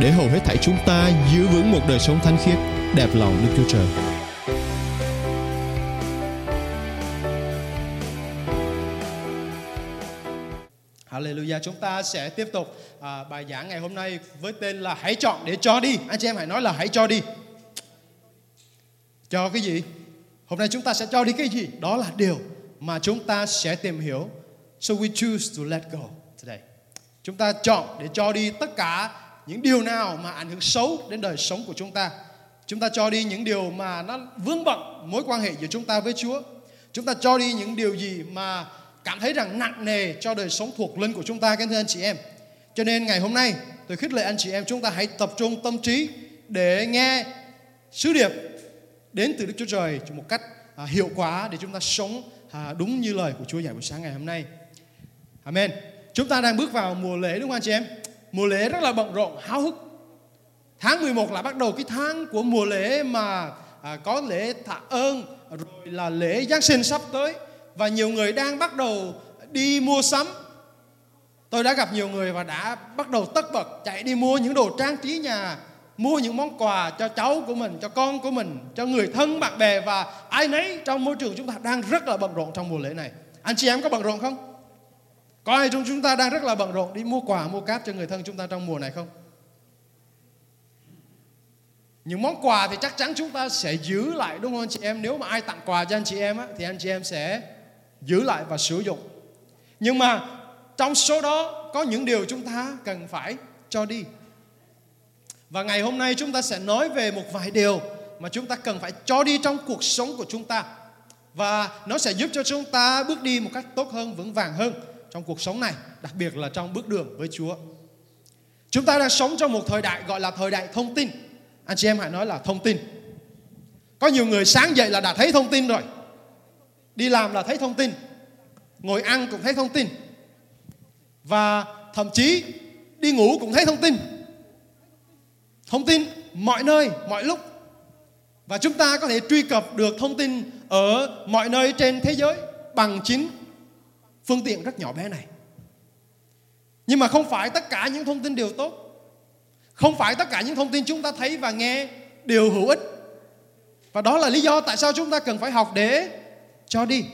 để hầu hết thảy chúng ta giữ vững một đời sống thánh khiết, đẹp lòng Đức Chúa Trời. Hallelujah. Chúng ta sẽ tiếp tục à, bài giảng ngày hôm nay với tên là Hãy chọn để cho đi. Anh chị em hãy nói là hãy cho đi. Cho cái gì? Hôm nay chúng ta sẽ cho đi cái gì? Đó là điều mà chúng ta sẽ tìm hiểu. So we choose to let go today. Chúng ta chọn để cho đi tất cả những điều nào mà ảnh hưởng xấu đến đời sống của chúng ta. Chúng ta cho đi những điều mà nó vướng bận mối quan hệ giữa chúng ta với Chúa. Chúng ta cho đi những điều gì mà cảm thấy rằng nặng nề cho đời sống thuộc linh của chúng ta các thưa anh chị em. Cho nên ngày hôm nay tôi khích lệ anh chị em chúng ta hãy tập trung tâm trí để nghe sứ điệp đến từ Đức Chúa Trời một cách à, hiệu quả để chúng ta sống à, đúng như lời của Chúa dạy buổi sáng ngày hôm nay. Amen. Chúng ta đang bước vào mùa lễ đúng không anh chị em? Mùa lễ rất là bận rộn, háo hức. Tháng 11 là bắt đầu cái tháng của mùa lễ mà à, có lễ tạ ơn rồi là lễ Giáng sinh sắp tới và nhiều người đang bắt đầu đi mua sắm. Tôi đã gặp nhiều người và đã bắt đầu tất bật chạy đi mua những đồ trang trí nhà, mua những món quà cho cháu của mình, cho con của mình, cho người thân bạn bè và ai nấy trong môi trường chúng ta đang rất là bận rộn trong mùa lễ này. Anh chị em có bận rộn không? Có ai trong chúng ta đang rất là bận rộn đi mua quà, mua cáp cho người thân chúng ta trong mùa này không? Những món quà thì chắc chắn chúng ta sẽ giữ lại đúng không anh chị em? Nếu mà ai tặng quà cho anh chị em á, thì anh chị em sẽ giữ lại và sử dụng. Nhưng mà trong số đó có những điều chúng ta cần phải cho đi. Và ngày hôm nay chúng ta sẽ nói về một vài điều mà chúng ta cần phải cho đi trong cuộc sống của chúng ta. Và nó sẽ giúp cho chúng ta bước đi một cách tốt hơn, vững vàng hơn trong cuộc sống này, đặc biệt là trong bước đường với Chúa. Chúng ta đang sống trong một thời đại gọi là thời đại thông tin. Anh chị em hãy nói là thông tin. Có nhiều người sáng dậy là đã thấy thông tin rồi. Đi làm là thấy thông tin. Ngồi ăn cũng thấy thông tin. Và thậm chí đi ngủ cũng thấy thông tin. Thông tin mọi nơi, mọi lúc. Và chúng ta có thể truy cập được thông tin ở mọi nơi trên thế giới bằng chính phương tiện rất nhỏ bé này. Nhưng mà không phải tất cả những thông tin đều tốt. Không phải tất cả những thông tin chúng ta thấy và nghe đều hữu ích. Và đó là lý do tại sao chúng ta cần phải học để cho đi.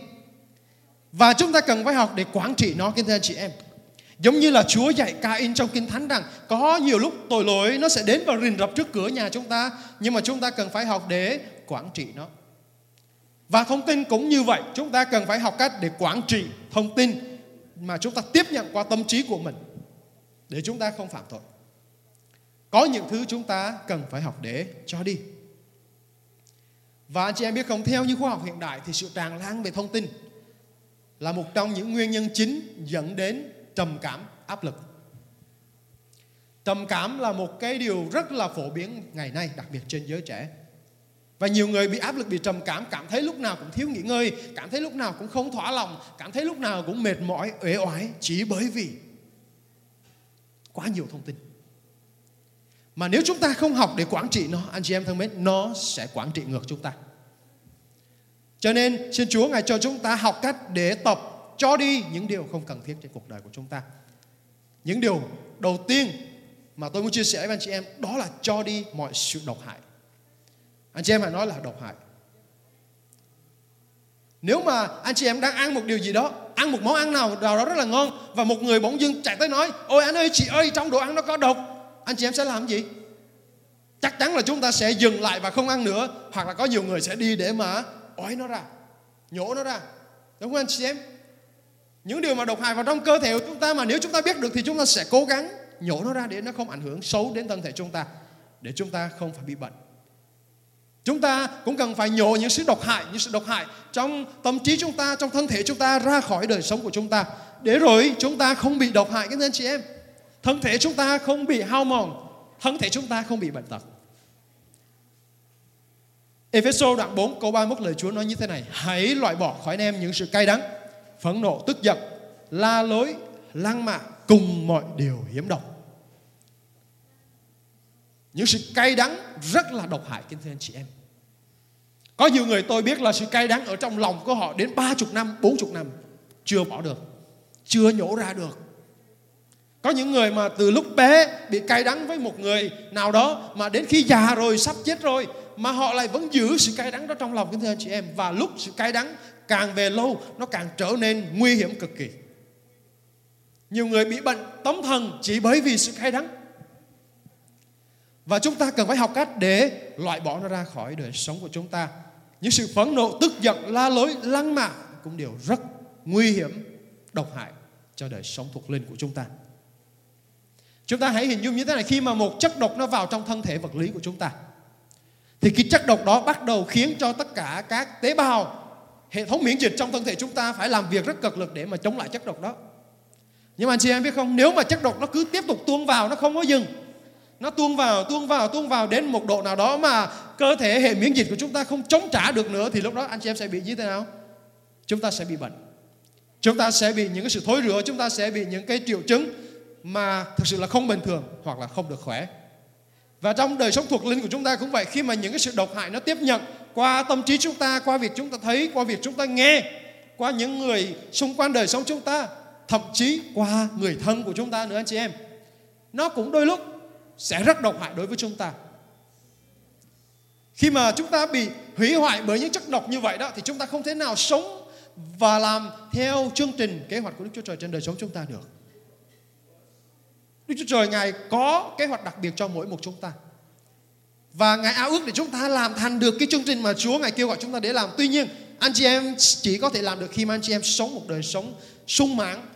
Và chúng ta cần phải học để quản trị nó, kính thưa anh chị em. Giống như là Chúa dạy Cain trong Kinh Thánh rằng, có nhiều lúc tội lỗi nó sẽ đến và rình rập trước cửa nhà chúng ta, nhưng mà chúng ta cần phải học để quản trị nó. Và thông tin cũng như vậy, chúng ta cần phải học cách để quản trị thông tin mà chúng ta tiếp nhận qua tâm trí của mình để chúng ta không phạm tội. Có những thứ chúng ta cần phải học để cho đi. Và anh chị em biết không, theo như khoa học hiện đại thì sự tràn lan về thông tin là một trong những nguyên nhân chính dẫn đến trầm cảm, áp lực. Trầm cảm là một cái điều rất là phổ biến ngày nay, đặc biệt trên giới trẻ. Và nhiều người bị áp lực, bị trầm cảm, cảm thấy lúc nào cũng thiếu nghỉ ngơi, cảm thấy lúc nào cũng không thỏa lòng, cảm thấy lúc nào cũng mệt mỏi, uể oải chỉ bởi vì quá nhiều thông tin. Mà nếu chúng ta không học để quản trị nó, anh chị em thân mến, nó sẽ quản trị ngược chúng ta. Cho nên xin Chúa Ngài cho chúng ta học cách để tập cho đi những điều không cần thiết trên cuộc đời của chúng ta. Những điều đầu tiên mà tôi muốn chia sẻ với anh chị em đó là cho đi mọi sự độc hại. Anh chị em hãy nói là độc hại. Nếu mà anh chị em đang ăn một điều gì đó, ăn một món ăn nào đó rất là ngon và một người bỗng dưng chạy tới nói, ôi anh ơi chị ơi trong đồ ăn nó có độc, anh chị em sẽ làm gì? Chắc chắn là chúng ta sẽ dừng lại và không ăn nữa, hoặc là có nhiều người sẽ đi để mà ói nó ra, nhổ nó ra, đúng không anh chị em? Những điều mà độc hại vào trong cơ thể của chúng ta mà nếu chúng ta biết được thì chúng ta sẽ cố gắng nhổ nó ra để nó không ảnh hưởng xấu đến thân thể chúng ta, để chúng ta không phải bị bệnh. Chúng ta cũng cần phải nhổ những sự độc hại, những sự độc hại trong tâm trí chúng ta, trong thân thể chúng ta ra khỏi đời sống của chúng ta. Để rồi chúng ta không bị độc hại các anh chị em. Thân thể chúng ta không bị hao mòn, thân thể chúng ta không bị bệnh tật. Ephesos đoạn 4 câu 31 lời Chúa nói như thế này Hãy loại bỏ khỏi anh em những sự cay đắng Phẫn nộ, tức giận La lối, lăng mạ Cùng mọi điều hiểm độc những sự cay đắng rất là độc hại Kính thưa anh chị em. Có nhiều người tôi biết là sự cay đắng Ở trong lòng của họ đến 30 năm, 40 năm Chưa bỏ được Chưa nhổ ra được. Có những người mà từ lúc bé bị cay đắng với một người nào đó mà đến khi già rồi sắp chết rồi mà họ lại vẫn giữ sự cay đắng đó trong lòng kính thưa anh chị em. Và lúc sự cay đắng càng về lâu nó càng trở nên nguy hiểm cực kỳ. Nhiều người bị bệnh tâm thần chỉ bởi vì sự cay đắng và chúng ta cần phải học cách để loại bỏ nó ra khỏi đời sống của chúng ta. Những sự phẫn nộ, tức giận, la lối, lăng mạ cũng đều rất nguy hiểm, độc hại cho đời sống thuộc linh của chúng ta. Chúng ta hãy hình dung như thế này, khi mà một chất độc nó vào trong thân thể vật lý của chúng ta, thì cái chất độc đó bắt đầu khiến cho tất cả các tế bào, hệ thống miễn dịch trong thân thể chúng ta phải làm việc rất cực lực để mà chống lại chất độc đó. Nhưng mà anh chị em biết không, nếu mà chất độc nó cứ tiếp tục tuôn vào, nó không có dừng nó tuôn vào tuôn vào tuôn vào đến một độ nào đó mà cơ thể hệ miễn dịch của chúng ta không chống trả được nữa thì lúc đó anh chị em sẽ bị như thế nào? Chúng ta sẽ bị bệnh. Chúng ta sẽ bị những cái sự thối rữa chúng ta sẽ bị những cái triệu chứng mà thực sự là không bình thường hoặc là không được khỏe. Và trong đời sống thuộc linh của chúng ta cũng vậy, khi mà những cái sự độc hại nó tiếp nhận qua tâm trí chúng ta, qua việc chúng ta thấy, qua việc chúng ta nghe, qua những người xung quanh đời sống chúng ta, thậm chí qua người thân của chúng ta nữa anh chị em, nó cũng đôi lúc sẽ rất độc hại đối với chúng ta khi mà chúng ta bị hủy hoại bởi những chất độc như vậy đó thì chúng ta không thể nào sống và làm theo chương trình kế hoạch của Đức Chúa Trời trên đời sống chúng ta được. Đức Chúa Trời Ngài có kế hoạch đặc biệt cho mỗi một chúng ta. Và Ngài ao ước để chúng ta làm thành được cái chương trình mà Chúa Ngài kêu gọi chúng ta để làm. Tuy nhiên, anh chị em chỉ có thể làm được khi mà anh chị em sống một đời sống sung mãn,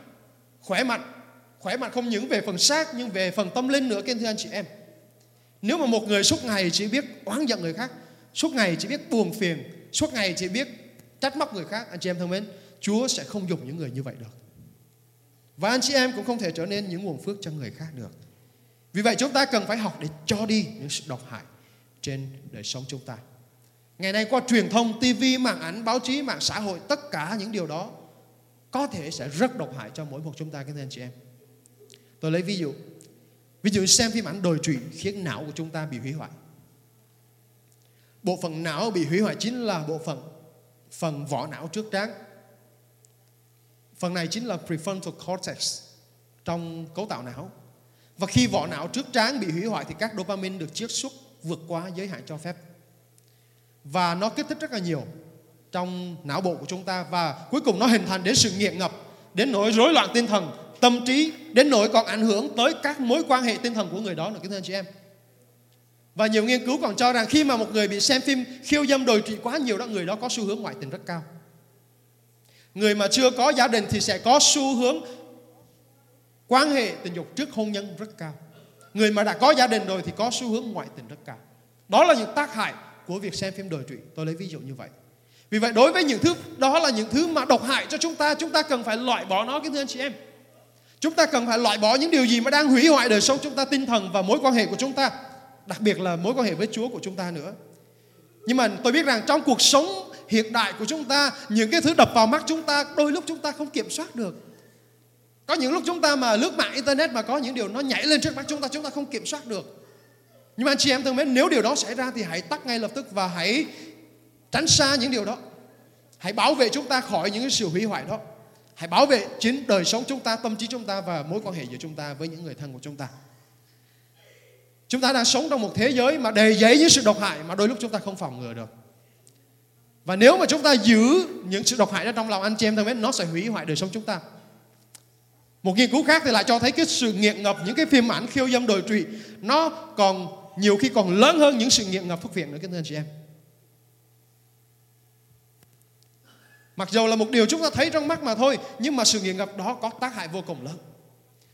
khỏe mạnh. Khỏe mạnh không những về phần xác nhưng về phần tâm linh nữa, kính thưa anh chị em. Nếu mà một người suốt ngày chỉ biết oán giận người khác, suốt ngày chỉ biết buồn phiền, suốt ngày chỉ biết trách móc người khác, anh chị em thân mến, Chúa sẽ không dùng những người như vậy được. Và anh chị em cũng không thể trở nên những nguồn phước cho người khác được. Vì vậy chúng ta cần phải học để cho đi những sự độc hại trên đời sống chúng ta. Ngày nay qua truyền thông, TV, mạng ảnh, báo chí, mạng xã hội, tất cả những điều đó có thể sẽ rất độc hại cho mỗi một chúng ta, các anh chị em. Tôi lấy ví dụ. Ví dụ xem phim ảnh đồi trụy khiến não của chúng ta bị hủy hoại. Bộ phận não bị hủy hoại chính là bộ phận phần vỏ não trước trán Phần này chính là prefrontal cortex trong cấu tạo não. Và khi vỏ não trước trán bị hủy hoại thì các dopamine được chiết xuất vượt quá giới hạn cho phép. Và nó kích thích rất là nhiều trong não bộ của chúng ta và cuối cùng nó hình thành đến sự nghiện ngập, đến nỗi rối loạn tinh thần, tâm trí, đến nỗi còn ảnh hưởng tới các mối quan hệ tinh thần của người đó nữa kính thưa anh chị em. Và nhiều nghiên cứu còn cho rằng khi mà một người bị xem phim khiêu dâm đồi trụy quá nhiều đó, người đó có xu hướng ngoại tình rất cao. Người mà chưa có gia đình thì sẽ có xu hướng quan hệ tình dục trước hôn nhân rất cao. Người mà đã có gia đình rồi thì có xu hướng ngoại tình rất cao. Đó là những tác hại của việc xem phim đời trụy. Tôi lấy ví dụ như vậy. Vì vậy đối với những thứ đó là những thứ mà độc hại cho chúng ta, chúng ta cần phải loại bỏ nó kính thưa anh chị em. Chúng ta cần phải loại bỏ những điều gì mà đang hủy hoại đời sống chúng ta, tinh thần và mối quan hệ của chúng ta. Đặc biệt là mối quan hệ với Chúa của chúng ta nữa. Nhưng mà tôi biết rằng trong cuộc sống hiện đại của chúng ta những cái thứ đập vào mắt chúng ta đôi lúc chúng ta không kiểm soát được có những lúc chúng ta mà lướt mạng internet mà có những điều nó nhảy lên trước mắt chúng ta chúng ta không kiểm soát được nhưng mà anh chị em thân mến nếu điều đó xảy ra thì hãy tắt ngay lập tức và hãy tránh xa những điều đó hãy bảo vệ chúng ta khỏi những sự hủy hoại đó hãy bảo vệ chính đời sống chúng ta tâm trí chúng ta và mối quan hệ giữa chúng ta với những người thân của chúng ta chúng ta đang sống trong một thế giới mà đầy dẫy những sự độc hại mà đôi lúc chúng ta không phòng ngừa được và nếu mà chúng ta giữ những sự độc hại đó trong lòng anh chị em thân mến, nó sẽ hủy hoại đời sống chúng ta. Một nghiên cứu khác thì lại cho thấy cái sự nghiện ngập những cái phim ảnh khiêu dâm đồi trụy nó còn nhiều khi còn lớn hơn những sự nghiện ngập thuốc viện nữa các anh chị em. Mặc dù là một điều chúng ta thấy trong mắt mà thôi, nhưng mà sự nghiện ngập đó có tác hại vô cùng lớn.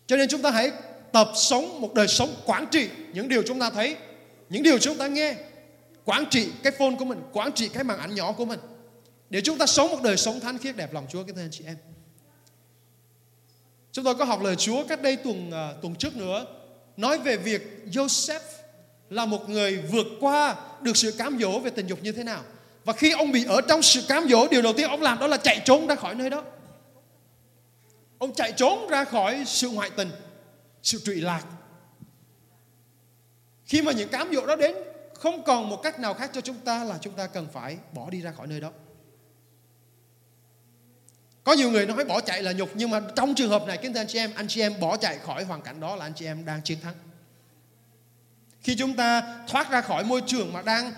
Cho nên chúng ta hãy tập sống một đời sống quản trị những điều chúng ta thấy, những điều chúng ta nghe quản trị cái phone của mình quản trị cái màn ảnh nhỏ của mình để chúng ta sống một đời sống thánh khiết đẹp lòng Chúa các anh chị em chúng tôi có học lời Chúa cách đây tuần uh, tuần trước nữa nói về việc Joseph là một người vượt qua được sự cám dỗ về tình dục như thế nào. Và khi ông bị ở trong sự cám dỗ, điều đầu tiên ông làm đó là chạy trốn ra khỏi nơi đó. Ông chạy trốn ra khỏi sự ngoại tình, sự trụy lạc. Khi mà những cám dỗ đó đến, không còn một cách nào khác cho chúng ta là chúng ta cần phải bỏ đi ra khỏi nơi đó. Có nhiều người nói bỏ chạy là nhục nhưng mà trong trường hợp này kính thưa anh chị em, anh chị em bỏ chạy khỏi hoàn cảnh đó là anh chị em đang chiến thắng. Khi chúng ta thoát ra khỏi môi trường mà đang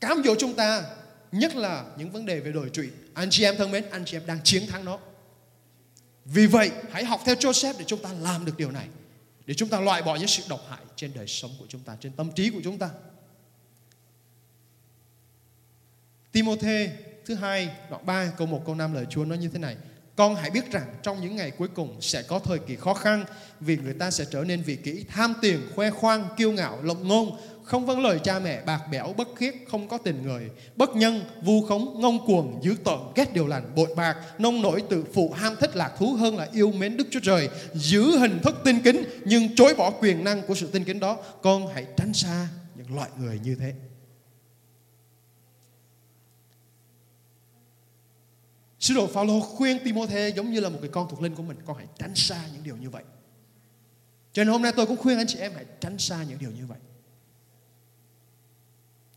cám dỗ chúng ta, nhất là những vấn đề về đổi trụy, anh chị em thân mến, anh chị em đang chiến thắng nó. Vì vậy, hãy học theo Joseph để chúng ta làm được điều này. Để chúng ta loại bỏ những sự độc hại trên đời sống của chúng ta, trên tâm trí của chúng ta. Timothy thứ hai đoạn 3 câu 1 câu 5 lời Chúa nói như thế này con hãy biết rằng trong những ngày cuối cùng sẽ có thời kỳ khó khăn vì người ta sẽ trở nên vị kỷ, tham tiền, khoe khoang, kiêu ngạo, lộng ngôn, không vâng lời cha mẹ, bạc bẽo, bất khiết, không có tình người, bất nhân, vu khống, ngông cuồng, dữ tợn, ghét điều lành, bội bạc, nông nổi tự phụ, ham thích lạc thú hơn là yêu mến Đức Chúa Trời, giữ hình thức tinh kính nhưng chối bỏ quyền năng của sự tinh kính đó. Con hãy tránh xa những loại người như thế. Sứ đồ Phaolô khuyên Timôthê giống như là một người con thuộc linh của mình, con hãy tránh xa những điều như vậy. Cho nên hôm nay tôi cũng khuyên anh chị em hãy tránh xa những điều như vậy.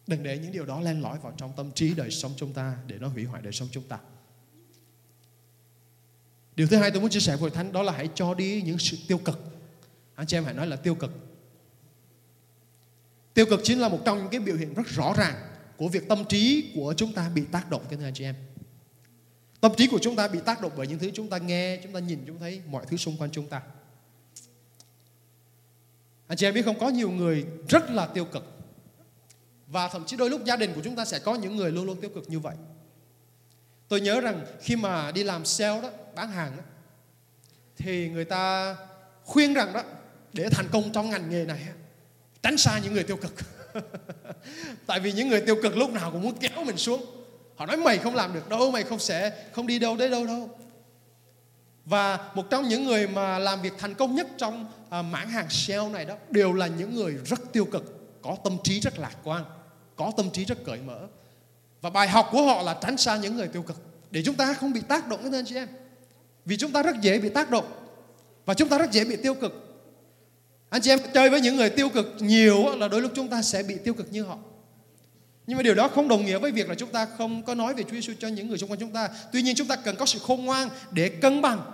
Đừng để những điều đó len lỏi vào trong tâm trí đời sống chúng ta để nó hủy hoại đời sống chúng ta. Điều thứ hai tôi muốn chia sẻ với Thánh đó là hãy cho đi những sự tiêu cực. Anh chị em hãy nói là tiêu cực. Tiêu cực chính là một trong những cái biểu hiện rất rõ ràng của việc tâm trí của chúng ta bị tác động cái thưa anh chị em. Tâm trí của chúng ta bị tác động bởi những thứ chúng ta nghe, chúng ta nhìn, chúng thấy mọi thứ xung quanh chúng ta. Anh chị em biết không, có nhiều người rất là tiêu cực. Và thậm chí đôi lúc gia đình của chúng ta sẽ có những người luôn luôn tiêu cực như vậy. Tôi nhớ rằng khi mà đi làm sale đó, bán hàng đó, thì người ta khuyên rằng đó, để thành công trong ngành nghề này, tránh xa những người tiêu cực. Tại vì những người tiêu cực lúc nào cũng muốn kéo mình xuống họ nói mày không làm được đâu mày không sẽ không đi đâu đến đâu đâu. Và một trong những người mà làm việc thành công nhất trong à, mảng hàng sale này đó đều là những người rất tiêu cực có tâm trí rất lạc quan có tâm trí rất cởi mở. Và bài học của họ là tránh xa những người tiêu cực để chúng ta không bị tác động các anh chị em. Vì chúng ta rất dễ bị tác động và chúng ta rất dễ bị tiêu cực. Anh chị em chơi với những người tiêu cực nhiều là đôi lúc chúng ta sẽ bị tiêu cực như họ nhưng mà điều đó không đồng nghĩa với việc là chúng ta không có nói về Chúa Giêsu cho những người xung quanh chúng ta. Tuy nhiên chúng ta cần có sự khôn ngoan để cân bằng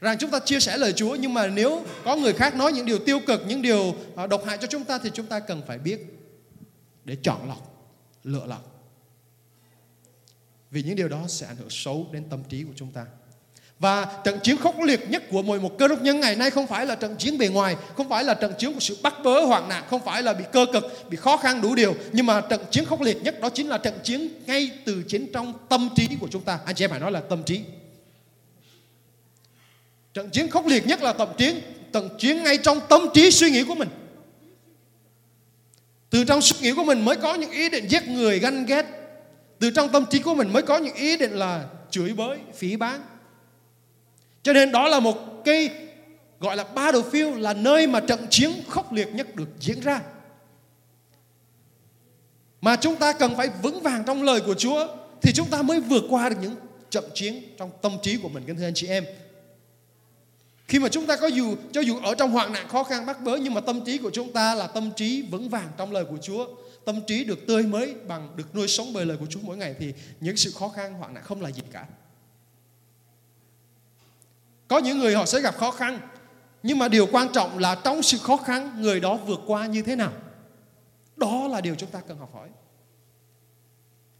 rằng chúng ta chia sẻ lời Chúa nhưng mà nếu có người khác nói những điều tiêu cực, những điều à, độc hại cho chúng ta thì chúng ta cần phải biết để chọn lọc, lựa lọc. Vì những điều đó sẽ ảnh hưởng xấu đến tâm trí của chúng ta. Và trận chiến khốc liệt nhất của mỗi một cơ đốc nhân ngày nay không phải là trận chiến bề ngoài, không phải là trận chiến của sự bắt bớ hoạn nạn, không phải là bị cơ cực, bị khó khăn đủ điều, nhưng mà trận chiến khốc liệt nhất đó chính là trận chiến ngay từ chính trong tâm trí của chúng ta. Anh chị em phải nói là tâm trí. Trận chiến khốc liệt nhất là tâm chiến, trận chiến ngay trong tâm trí suy nghĩ của mình. Từ trong suy nghĩ của mình mới có những ý định giết người, ganh ghét. Từ trong tâm trí của mình mới có những ý định là chửi bới, phỉ báng, cho nên đó là một cái gọi là battlefield là nơi mà trận chiến khốc liệt nhất được diễn ra. Mà chúng ta cần phải vững vàng trong lời của Chúa thì chúng ta mới vượt qua được những trận chiến trong tâm trí của mình kính thưa anh chị em. Khi mà chúng ta có dù cho dù ở trong hoạn nạn khó khăn bắt bớ nhưng mà tâm trí của chúng ta là tâm trí vững vàng trong lời của Chúa, tâm trí được tươi mới bằng được nuôi sống bởi lời của Chúa mỗi ngày thì những sự khó khăn hoạn nạn không là gì cả. Có những người họ sẽ gặp khó khăn Nhưng mà điều quan trọng là trong sự khó khăn Người đó vượt qua như thế nào? Đó là điều chúng ta cần học hỏi.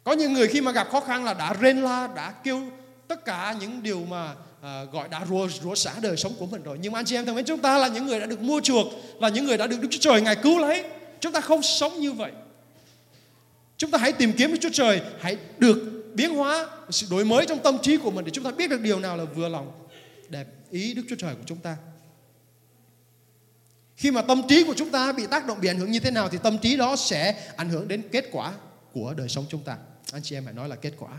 Có những người khi mà gặp khó khăn là đã rên la Đã kêu tất cả những điều mà à, gọi đã rủa, rủa xả đời sống của mình rồi. Nhưng mà anh chị em thân mến chúng ta là những người đã được mua chuộc Là những người đã được Đức Chúa Trời Ngài cứu lấy. Chúng ta không sống như vậy. Chúng ta hãy tìm kiếm Đức Chúa Trời Hãy được biến hóa sự đổi mới trong tâm trí của mình để chúng ta biết được điều nào là vừa lòng đẹp ý Đức Chúa Trời của chúng ta. Khi mà tâm trí của chúng ta bị tác động, bị ảnh hưởng như thế nào thì tâm trí đó sẽ ảnh hưởng đến kết quả của đời sống chúng ta. Anh chị em hãy nói là kết quả.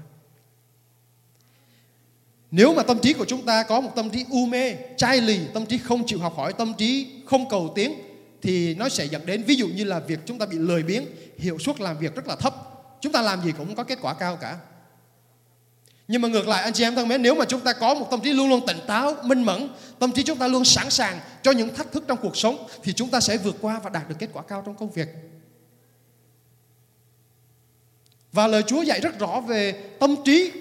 Nếu mà tâm trí của chúng ta có một tâm trí u mê, chai lì, tâm trí không chịu học hỏi, tâm trí không cầu tiến, thì nó sẽ dẫn đến ví dụ như là việc chúng ta bị lười biếng hiệu suất làm việc rất là thấp chúng ta làm gì cũng không có kết quả cao cả nhưng mà ngược lại, anh chị em thân mến, nếu mà chúng ta có một tâm trí luôn luôn tỉnh táo, minh mẫn, tâm trí chúng ta luôn sẵn sàng cho những thách thức trong cuộc sống, thì chúng ta sẽ vượt qua và đạt được kết quả cao trong công việc và lời Chúa dạy rất rõ về tâm trí,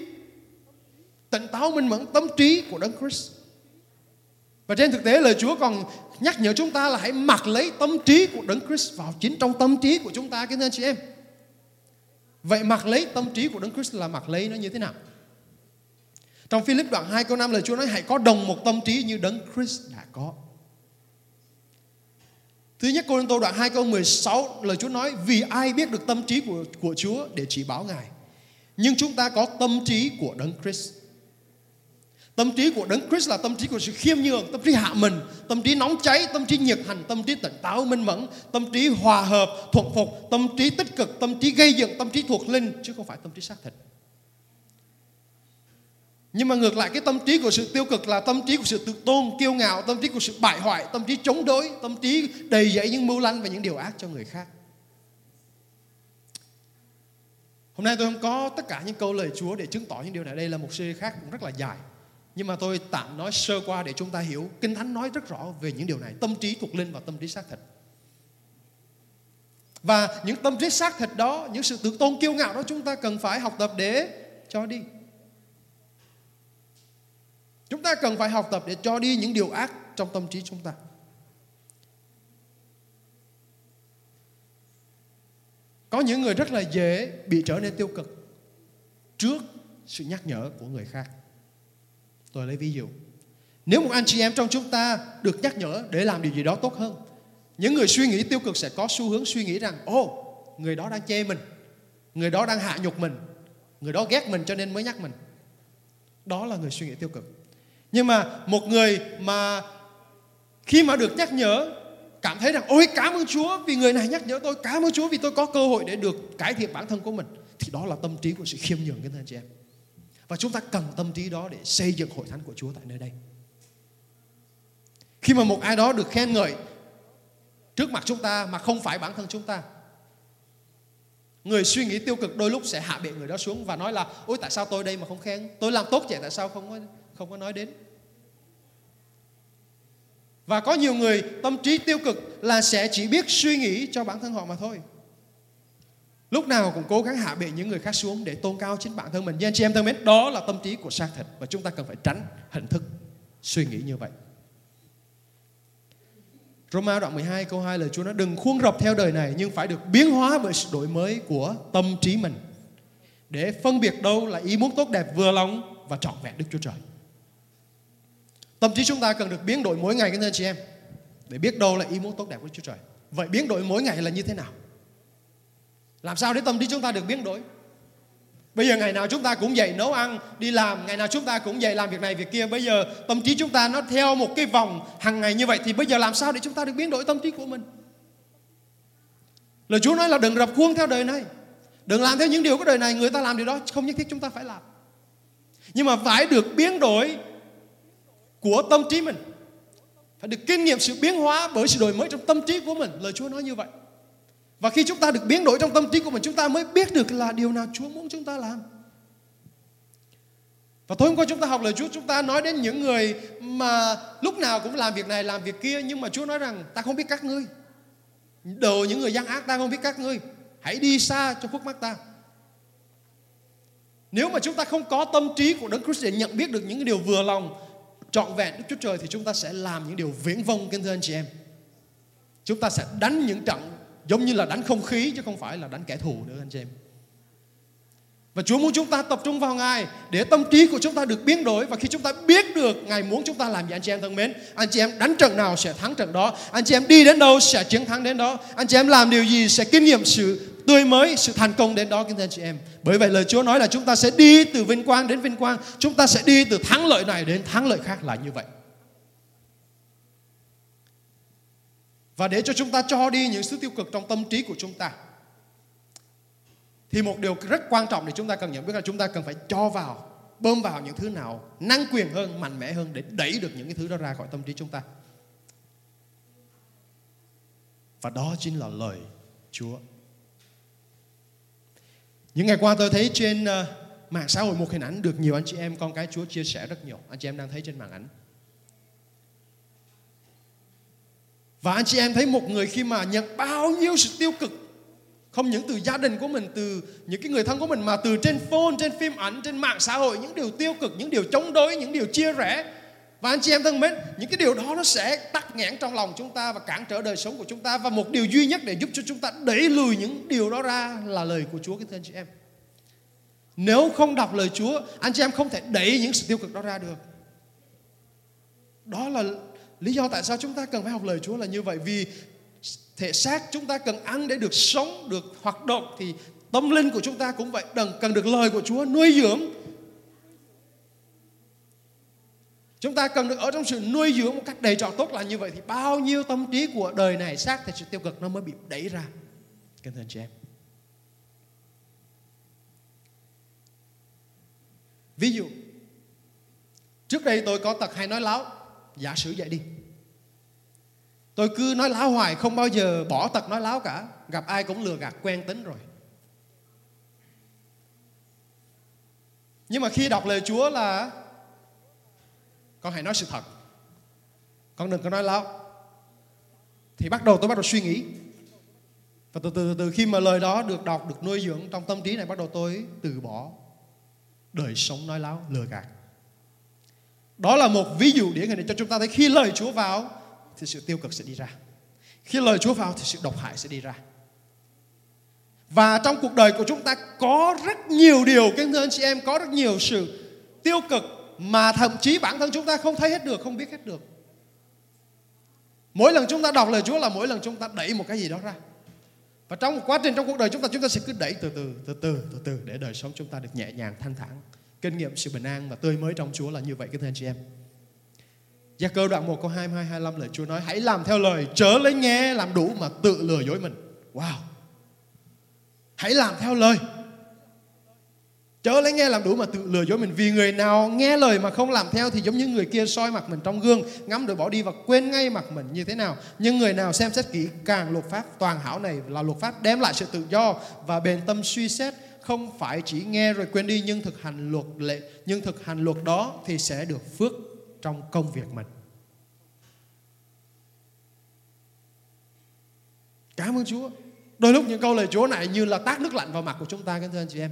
tỉnh táo, minh mẫn, tâm trí của Đấng Christ. Và trên thực tế, lời Chúa còn nhắc nhở chúng ta là hãy mặc lấy tâm trí của Đấng Christ vào chính trong tâm trí của chúng ta, kính thưa anh chị em. Vậy mặc lấy tâm trí của Đấng Christ là mặc lấy nó như thế nào? Trong Philip đoạn 2 câu 5 lời Chúa nói hãy có đồng một tâm trí như Đấng Christ đã có. Thứ nhất Cô Tô đoạn 2 câu 16 lời Chúa nói vì ai biết được tâm trí của của Chúa để chỉ báo Ngài. Nhưng chúng ta có tâm trí của Đấng Christ. Tâm trí của Đấng Christ là tâm trí của sự khiêm nhường, tâm trí hạ mình, tâm trí nóng cháy, tâm trí nhiệt hành, tâm trí tỉnh táo minh mẫn, tâm trí hòa hợp, thuận phục, tâm trí tích cực, tâm trí gây dựng, tâm trí thuộc linh chứ không phải tâm trí xác thịt. Nhưng mà ngược lại cái tâm trí của sự tiêu cực là tâm trí của sự tự tôn, kiêu ngạo, tâm trí của sự bại hoại, tâm trí chống đối, tâm trí đầy dẫy những mưu lanh và những điều ác cho người khác. Hôm nay tôi không có tất cả những câu lời Chúa để chứng tỏ những điều này. Đây là một series khác cũng rất là dài. Nhưng mà tôi tạm nói sơ qua để chúng ta hiểu. Kinh Thánh nói rất rõ về những điều này. Tâm trí thuộc linh và tâm trí xác thịt. Và những tâm trí xác thịt đó, những sự tự tôn kiêu ngạo đó chúng ta cần phải học tập để cho đi. Chúng ta cần phải học tập để cho đi những điều ác trong tâm trí chúng ta. Có những người rất là dễ bị trở nên tiêu cực trước sự nhắc nhở của người khác. Tôi lấy ví dụ. Nếu một anh chị em trong chúng ta được nhắc nhở để làm điều gì đó tốt hơn, những người suy nghĩ tiêu cực sẽ có xu hướng suy nghĩ rằng, ô, người đó đang chê mình, người đó đang hạ nhục mình, người đó ghét mình cho nên mới nhắc mình. Đó là người suy nghĩ tiêu cực. Nhưng mà một người mà khi mà được nhắc nhở, cảm thấy rằng, ôi, cảm ơn Chúa vì người này nhắc nhở tôi, cảm ơn Chúa vì tôi có cơ hội để được cải thiện bản thân của mình. Thì đó là tâm trí của sự khiêm nhường cái anh chị em. Và chúng ta cần tâm trí đó để xây dựng hội thánh của Chúa tại nơi đây. Khi mà một ai đó được khen ngợi trước mặt chúng ta mà không phải bản thân chúng ta, người suy nghĩ tiêu cực đôi lúc sẽ hạ bệ người đó xuống và nói là, ôi, tại sao tôi đây mà không khen? Tôi làm tốt vậy, tại sao không? Không có nói đến. Và có nhiều người tâm trí tiêu cực là sẽ chỉ biết suy nghĩ cho bản thân họ mà thôi. Lúc nào cũng cố gắng hạ bệ những người khác xuống để tôn cao chính bản thân mình. Anh chị em thân mến, đó là tâm trí của xác thịt và chúng ta cần phải tránh hình thức suy nghĩ như vậy. Roma đoạn 12 câu 2 lời Chúa nói, đừng khuôn rập theo đời này, nhưng phải được biến hóa bởi sự đổi mới của tâm trí mình. Để phân biệt đâu là ý muốn tốt đẹp vừa lòng và trọn vẹn Đức Chúa Trời. Tâm trí chúng ta cần được biến đổi mỗi ngày các anh chị em để biết đâu là ý muốn tốt đẹp của Chúa Trời. Vậy biến đổi mỗi ngày là như thế nào? Làm sao để tâm trí chúng ta được biến đổi? Bây giờ ngày nào chúng ta cũng dậy nấu ăn, đi làm, ngày nào chúng ta cũng dậy làm việc này việc kia. Bây giờ tâm trí chúng ta nó theo một cái vòng hàng ngày như vậy thì bây giờ làm sao để chúng ta được biến đổi tâm trí của mình? Lời Chúa nói là đừng rập khuôn theo đời này. Đừng làm theo những điều của đời này, người ta làm điều đó không nhất thiết chúng ta phải làm. Nhưng mà phải được biến đổi của tâm trí mình. Phải được kinh nghiệm sự biến hóa bởi sự đổi mới trong tâm trí của mình. Lời Chúa nói như vậy. Và khi chúng ta được biến đổi trong tâm trí của mình, chúng ta mới biết được là điều nào Chúa muốn chúng ta làm. Và tối hôm qua chúng ta học lời Chúa, chúng ta nói đến những người mà lúc nào cũng làm việc này, làm việc kia, nhưng mà Chúa nói rằng, ta không biết các ngươi. Đồ những người gian ác, ta không biết các ngươi. Hãy đi xa cho khuất mắt ta. Nếu mà chúng ta không có tâm trí của Đấng Christ để nhận biết được những điều vừa lòng trọn vẹn Đức Chúa Trời thì chúng ta sẽ làm những điều viễn vông kính thưa anh chị em. Chúng ta sẽ đánh những trận giống như là đánh không khí chứ không phải là đánh kẻ thù nữa anh chị em. Và Chúa muốn chúng ta tập trung vào Ngài để tâm trí của chúng ta được biến đổi và khi chúng ta biết được Ngài muốn chúng ta làm gì, anh chị em thân mến. Anh chị em đánh trận nào sẽ thắng trận đó. Anh chị em đi đến đâu sẽ chiến thắng đến đó. Anh chị em làm điều gì sẽ kinh nghiệm sự tươi mới, sự thành công đến đó kính thưa anh chị em. Bởi vậy lời Chúa nói là chúng ta sẽ đi từ vinh quang đến vinh quang, chúng ta sẽ đi từ thắng lợi này đến thắng lợi khác là như vậy. Và để cho chúng ta cho đi những sự tiêu cực trong tâm trí của chúng ta thì một điều rất quan trọng để chúng ta cần nhận biết là chúng ta cần phải cho vào bơm vào những thứ nào năng quyền hơn mạnh mẽ hơn để đẩy được những cái thứ đó ra khỏi tâm trí chúng ta và đó chính là lời Chúa. Những ngày qua tôi thấy trên uh, mạng xã hội một hình ảnh được nhiều anh chị em con cái Chúa chia sẻ rất nhiều. Anh chị em đang thấy trên màn ảnh. Và anh chị em thấy một người khi mà nhận bao nhiêu sự tiêu cực không những từ gia đình của mình từ những cái người thân của mình mà từ trên phone trên phim ảnh trên mạng xã hội những điều tiêu cực những điều chống đối những điều chia rẽ và anh chị em thân mến, những cái điều đó nó sẽ tắc nghẽn trong lòng chúng ta và cản trở đời sống của chúng ta. Và một điều duy nhất để giúp cho chúng ta đẩy lùi những điều đó ra là lời của Chúa, kính thưa anh chị em. Nếu không đọc lời Chúa, anh chị em không thể đẩy những sự tiêu cực đó ra được. Đó là lý do tại sao chúng ta cần phải học lời Chúa là như vậy. Vì thể xác chúng ta cần ăn để được sống, được hoạt động, thì tâm linh của chúng ta cũng vậy. Cần cần được lời của Chúa nuôi dưỡng chúng ta cần được ở trong sự nuôi dưỡng một cách đầy trọn tốt là như vậy thì bao nhiêu tâm trí của đời này xác thì sự tiêu cực nó mới bị đẩy ra. Kính thưa anh chị em. Ví dụ trước đây tôi có tật hay nói láo giả sử vậy đi. Tôi cứ nói láo hoài không bao giờ bỏ tật nói láo cả. Gặp ai cũng lừa gạt quen tính rồi. Nhưng mà khi đọc lời Chúa là con hãy nói sự thật. Con đừng có nói láo. Thì bắt đầu tôi bắt đầu suy nghĩ. Và từ từ từ khi mà lời đó được đọc Được nuôi dưỡng trong tâm trí này Bắt đầu tôi từ bỏ Đời sống nói láo, lừa gạt. Đó là một ví dụ điển hình để cho chúng ta thấy Khi lời Chúa vào thì sự tiêu cực sẽ đi ra. Khi lời Chúa vào thì sự độc hại sẽ đi ra. Và trong cuộc đời của chúng ta có rất nhiều điều kính thưa anh chị em có rất nhiều sự tiêu cực mà thậm chí bản thân chúng ta không thấy hết được, không biết hết được mỗi lần chúng ta đọc lời Chúa là mỗi lần chúng ta đẩy một cái gì đó ra và trong một quá trình trong cuộc đời chúng ta chúng ta sẽ cứ đẩy từ từ từ từ từ từ để đời sống chúng ta được nhẹ nhàng, thanh thản kinh nghiệm sự bình an và tươi mới trong Chúa là như vậy các anh chị em Gia cơ đoạn 1 câu 22 25 lời Chúa nói, hãy làm theo lời chớ lấy nghe làm đủ mà tự lừa dối mình. Wow. Hãy làm theo lời. Chớ lấy nghe làm đủ mà tự lừa dối mình Vì người nào nghe lời mà không làm theo Thì giống như người kia soi mặt mình trong gương Ngắm rồi bỏ đi và quên ngay mặt mình như thế nào Nhưng người nào xem xét kỹ càng luật pháp toàn hảo này Là luật pháp đem lại sự tự do Và bền tâm suy xét Không phải chỉ nghe rồi quên đi Nhưng thực hành luật lệ Nhưng thực hành luật đó thì sẽ được phước trong công việc mình. Cảm ơn Chúa. Đôi lúc những câu lời Chúa này như là tác nước lạnh vào mặt của chúng ta, kính thưa anh chị em.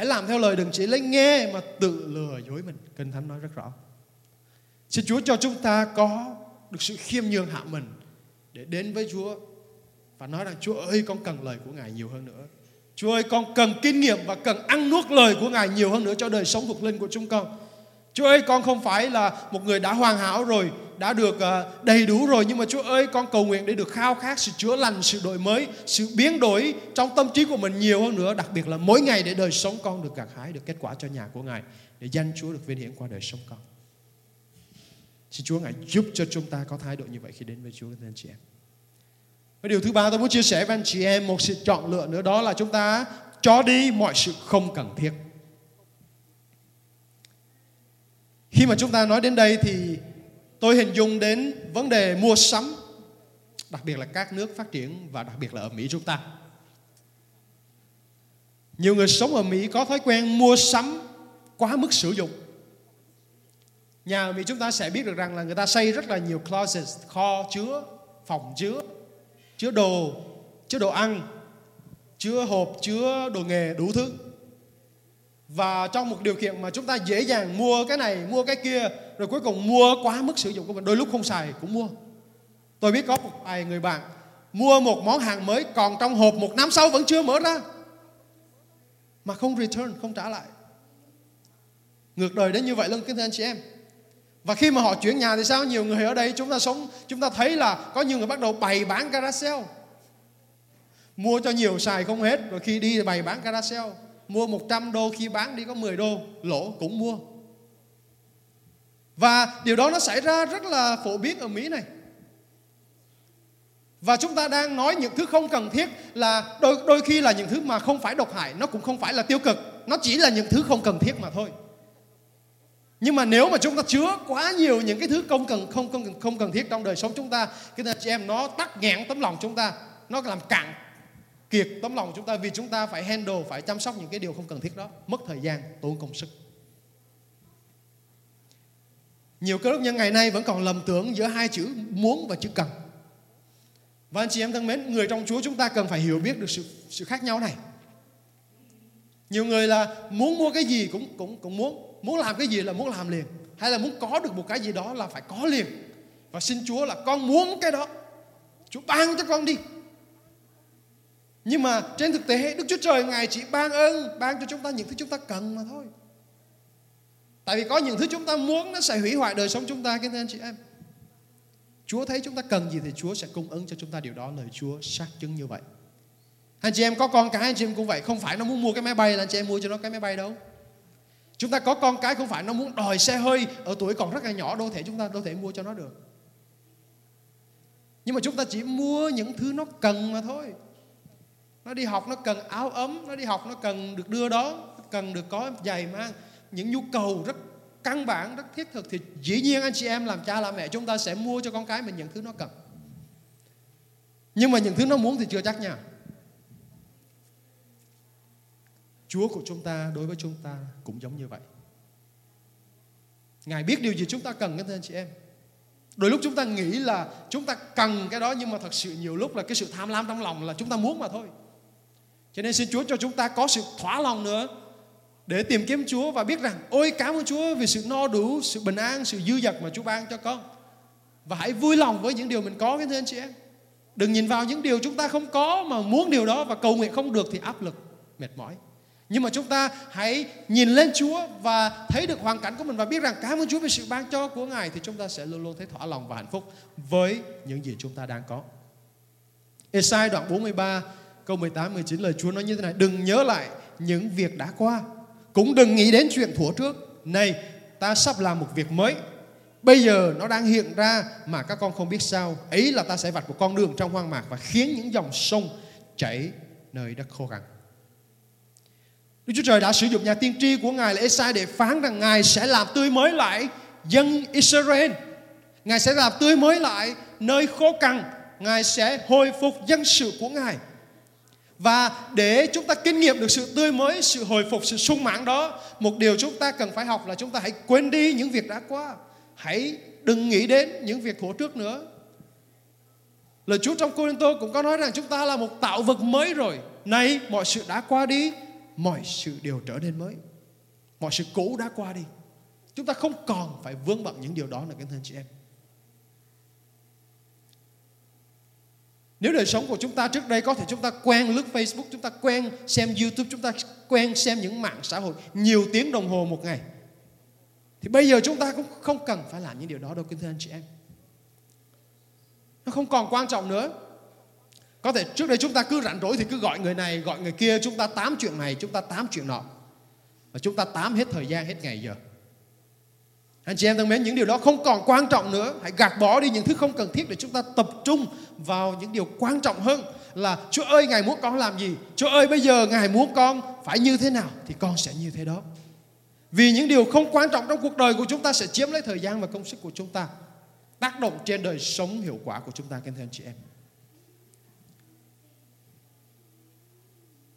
Hãy làm theo lời đừng chỉ lấy nghe mà tự lừa dối mình. Kinh Thánh nói rất rõ. Xin Chúa cho chúng ta có được sự khiêm nhường hạ mình để đến với Chúa và nói rằng, Chúa ơi, con cần lời của Ngài nhiều hơn nữa. Chúa ơi, con cần kinh nghiệm và cần ăn nuốt lời của Ngài nhiều hơn nữa cho đời sống thuộc linh của chúng con. Chúa ơi, con không phải là một người đã hoàn hảo rồi đã được ờ, đầy đủ rồi. Nhưng mà Chúa ơi, con cầu nguyện để được khao khát, sự chữa lành, sự đổi mới, sự biến đổi trong tâm trí của mình nhiều hơn nữa, đặc biệt là mỗi ngày để đời sống con được gặt hái, được kết quả cho nhà của Ngài, để danh Chúa được vinh hiển qua đời sống con. Xin Chúa ngài giúp cho chúng ta có thái độ như vậy khi đến với Chúa các anh chị em. Và điều thứ ba tôi muốn chia sẻ với anh chị em, một sự chọn lựa nữa, đó là chúng ta cho đi mọi sự không cần thiết. Khi mà chúng ta nói đến đây thì tôi hình dung đến vấn đề mua sắm, đặc biệt là các nước phát triển và đặc biệt là ở Mỹ chúng ta. Nhiều người sống ở Mỹ có thói quen mua sắm quá mức sử dụng. Nhà ở Mỹ chúng ta sẽ biết được rằng là người ta xây rất là nhiều closet, kho chứa, phòng chứa, chứa đồ, chứa đồ ăn, chứa hộp, chứa đồ nghề đủ thứ và trong một điều kiện mà chúng ta dễ dàng mua cái này, mua cái kia, rồi cuối cùng mua quá mức sử dụng của mình, đôi lúc không xài, cũng mua. Tôi biết có một vài người bạn mua một món hàng mới còn trong hộp một năm sau vẫn chưa mở ra, mà không return, không trả lại. Ngược đời đến như vậy luôn kính thưa anh chị em. Và khi mà họ chuyển nhà thì sao? Nhiều người ở đây chúng ta sống, chúng ta thấy là có nhiều người bắt đầu bày bán carousel. Mua cho nhiều xài không hết, rồi khi đi thì bày bán carousel mua 100 đô khi bán đi có 10 đô lỗ cũng mua. Và điều đó nó xảy ra rất là phổ biến ở Mỹ này. Và chúng ta đang nói những thứ không cần thiết là đôi, đôi khi là những thứ mà không phải độc hại nó cũng không phải là tiêu cực. Nó chỉ là những thứ không cần thiết mà thôi. Nhưng mà nếu mà chúng ta chứa quá nhiều những cái thứ không cần không không không cần thiết trong đời sống chúng ta cái anh chị em nó tắc nghẽn tấm lòng chúng ta nó làm cạn kiệt tấm lòng chúng ta vì chúng ta phải handle, phải chăm sóc những cái điều không cần thiết đó. Mất thời gian, tốn công sức. Nhiều cơ đốc nhân ngày nay vẫn còn lầm tưởng giữa hai chữ muốn và chữ cần. Và anh chị em thân mến, người trong Chúa chúng ta cần phải hiểu biết được sự sự khác nhau này. Nhiều người là muốn mua cái gì cũng cũng cũng muốn. Muốn làm cái gì là muốn làm liền. Hay là muốn có được một cái gì đó là phải có liền. Và xin Chúa là con muốn cái đó. Chúa ban cho con đi nhưng mà trên thực tế, Đức Chúa Trời, Ngài chỉ ban ơn, ban cho chúng ta những thứ chúng ta cần mà thôi. Tại vì có những thứ chúng ta muốn nó sẽ hủy hoại đời sống chúng ta cái anh chị em. Chúa thấy chúng ta cần gì thì Chúa sẽ cung ứng cho chúng ta điều đó. Lời Chúa xác chứng như vậy. Anh chị em có con cái, anh chị em cũng vậy. Không phải nó muốn mua cái máy bay là anh chị em mua cho nó cái máy bay đâu. Chúng ta có con cái, không phải nó muốn đòi xe hơi ở tuổi còn rất là nhỏ đâu thể chúng ta đâu thể mua cho nó được. Nhưng mà chúng ta chỉ mua những thứ nó cần mà thôi nó đi học nó cần áo ấm, nó đi học nó cần được đưa đó cần được có giày mang những nhu cầu rất căn bản, rất thiết thực thì dĩ nhiên anh chị em làm cha làm mẹ chúng ta sẽ mua cho con cái mình những thứ nó cần nhưng mà những thứ nó muốn thì chưa chắc nha Chúa của chúng ta đối với chúng ta cũng giống như vậy. Ngài biết điều gì chúng ta cần các anh chị em. Đôi lúc chúng ta nghĩ là chúng ta cần cái đó nhưng mà thật sự nhiều lúc là cái sự tham lam trong lòng là chúng ta muốn mà thôi. Cho nên xin Chúa cho chúng ta có sự thỏa lòng nữa để tìm kiếm Chúa và biết rằng ôi cảm ơn Chúa vì sự no đủ, sự bình an, sự dư dật mà Chúa ban cho con. Và hãy vui lòng với những điều mình có cái anh chị em. Đừng nhìn vào những điều chúng ta không có mà muốn điều đó và cầu nguyện không được thì áp lực, mệt mỏi. Nhưng mà chúng ta hãy nhìn lên Chúa và thấy được hoàn cảnh của mình và biết rằng cảm ơn Chúa vì sự ban cho của Ngài thì chúng ta sẽ luôn luôn thấy thỏa lòng và hạnh phúc với những gì chúng ta đang có. Esai đoạn 43 câu 18 19 lời Chúa nói như thế này: Đừng nhớ lại những việc đã qua, cũng đừng nghĩ đến chuyện thuở trước. Này, ta sắp làm một việc mới. Bây giờ nó đang hiện ra mà các con không biết sao. Ấy là ta sẽ vạch một con đường trong hoang mạc và khiến những dòng sông chảy nơi đất khô cằn. Đức Chúa Trời đã sử dụng nhà tiên tri của Ngài là Esai để phán rằng Ngài sẽ làm tươi mới lại dân Israel. Ngài sẽ làm tươi mới lại nơi khô cằn. Ngài sẽ hồi phục dân sự của Ngài. Và để chúng ta kinh nghiệm được sự tươi mới, sự hồi phục, sự sung mãn đó, một điều chúng ta cần phải học là chúng ta hãy quên đi những việc đã qua. Hãy đừng nghĩ đến những việc của trước nữa. Lời Chúa trong Cô Tô cũng có nói rằng chúng ta là một tạo vật mới rồi. Này, mọi sự đã qua đi, mọi sự đều trở nên mới mọi sự cũ đã qua đi chúng ta không còn phải vướng bận những điều đó nữa, các thân chị em Nếu đời sống của chúng ta trước đây có thể chúng ta quen lướt Facebook, chúng ta quen xem YouTube, chúng ta quen xem những mạng xã hội nhiều tiếng đồng hồ một ngày. Thì bây giờ chúng ta cũng không cần phải làm những điều đó đâu kính thưa anh chị em. Nó không còn quan trọng nữa. Có thể trước đây chúng ta cứ rảnh rỗi thì cứ gọi người này, gọi người kia, chúng ta tám chuyện này, chúng ta tám chuyện nọ. Và chúng ta tám hết thời gian, hết ngày giờ. Anh chị em thân mến, những điều đó không còn quan trọng nữa. Hãy gạt bỏ đi những thứ không cần thiết để chúng ta tập trung vào những điều quan trọng hơn là Chúa ơi Ngài muốn con làm gì? Chúa ơi bây giờ Ngài muốn con phải như thế nào thì con sẽ như thế đó. Vì những điều không quan trọng trong cuộc đời của chúng ta sẽ chiếm lấy thời gian và công sức của chúng ta. Tác động trên đời sống hiệu quả của chúng ta, kính thưa anh chị em.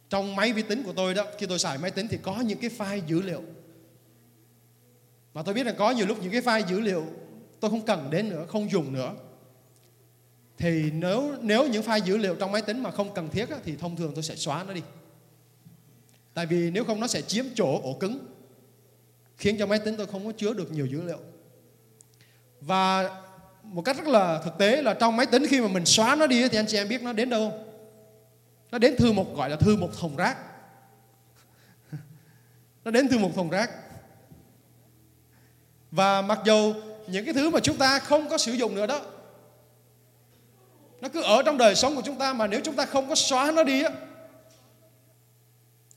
trong máy vi tính của tôi đó khi tôi xài máy tính thì có những cái file dữ liệu mà tôi biết là có nhiều lúc những cái file dữ liệu tôi không cần đến nữa không dùng nữa. Thì nếu nếu những file dữ liệu trong máy tính mà không cần thiết á, thì thông thường tôi sẽ xóa nó đi. Tại vì nếu không nó sẽ chiếm chỗ ổ cứng khiến cho máy tính tôi không có chứa được nhiều dữ liệu. Và một cách rất là thực tế là trong máy tính khi mà mình xóa nó đi thì anh chị em biết nó đến đâu không? nó đến thư một gọi là thư một thùng rác. Nó đến thư một thùng rác và mặc dù những cái thứ mà chúng ta không có sử dụng nữa đó, nó cứ ở trong đời sống của chúng ta mà nếu chúng ta không có xóa nó đi á,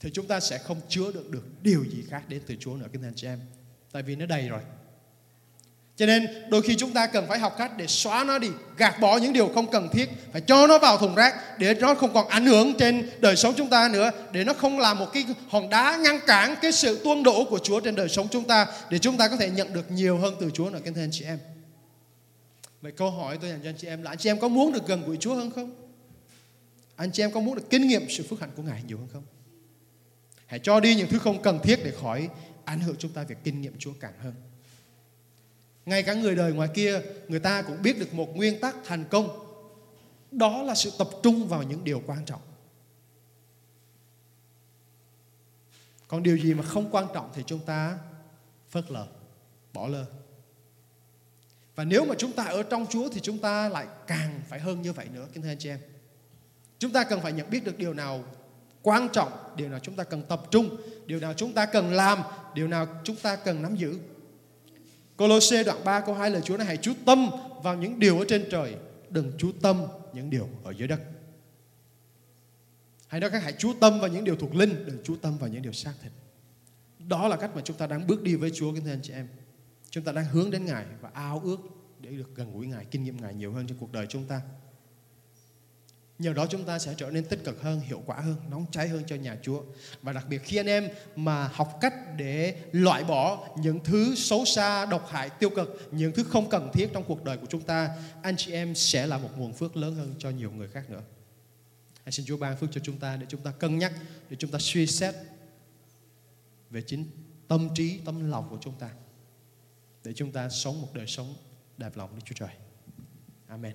thì chúng ta sẽ không chứa được được điều gì khác đến từ Chúa nữa, kính anh chị em. Tại vì nó đầy rồi. Cho nên đôi khi chúng ta cần phải học cách để xóa nó đi, gạt bỏ những điều không cần thiết, phải cho nó vào thùng rác để nó không còn ảnh hưởng trên đời sống chúng ta nữa, để nó không là một cái hòn đá ngăn cản cái sự tuôn đổ của Chúa trên đời sống chúng ta, để chúng ta có thể nhận được nhiều hơn từ Chúa nữa, kính thưa anh chị em. Vậy câu hỏi tôi dành cho anh chị em là anh chị em có muốn được gần gũi Chúa hơn không? Anh chị em có muốn được kinh nghiệm sự phước hạnh của Ngài nhiều hơn không? Hãy cho đi những thứ không cần thiết để khỏi ảnh hưởng chúng ta việc kinh nghiệm Chúa càng hơn. Ngay cả người đời ngoài kia, người ta cũng biết được một nguyên tắc thành công. Đó là sự tập trung vào những điều quan trọng. Còn điều gì mà không quan trọng thì chúng ta phớt lờ, bỏ lơ. Và nếu mà chúng ta ở trong Chúa thì chúng ta lại càng phải hơn như vậy nữa, kính thưa anh chị em. Chúng ta cần phải nhận biết được điều nào quan trọng, điều nào chúng ta cần tập trung, điều nào chúng ta cần làm, điều nào chúng ta cần nắm giữ. Colosse đoạn 3 câu 2 lời Chúa nói hãy chú tâm vào những điều ở trên trời, đừng chú tâm những điều ở dưới đất. Hãy nói khác hãy chú tâm vào những điều thuộc linh, đừng chú tâm vào những điều xác thịt. Đó là cách mà chúng ta đang bước đi với Chúa kính thưa anh chị em. Chúng ta đang hướng đến Ngài và ao ước để được gần gũi Ngài, kinh nghiệm Ngài nhiều hơn trong cuộc đời chúng ta. Nhờ đó chúng ta sẽ trở nên tích cực hơn, hiệu quả hơn, nóng cháy hơn cho nhà Chúa. Và đặc biệt khi anh em mà học cách để loại bỏ những thứ xấu xa, độc hại, tiêu cực, những thứ không cần thiết trong cuộc đời của chúng ta, anh chị em sẽ là một nguồn phước lớn hơn cho nhiều người khác nữa. Hãy xin Chúa ban phước cho chúng ta để chúng ta cân nhắc, để chúng ta suy xét về chính tâm trí, tâm lòng của chúng ta. Để chúng ta sống một đời sống đẹp lòng Đức Chúa Trời. Amen.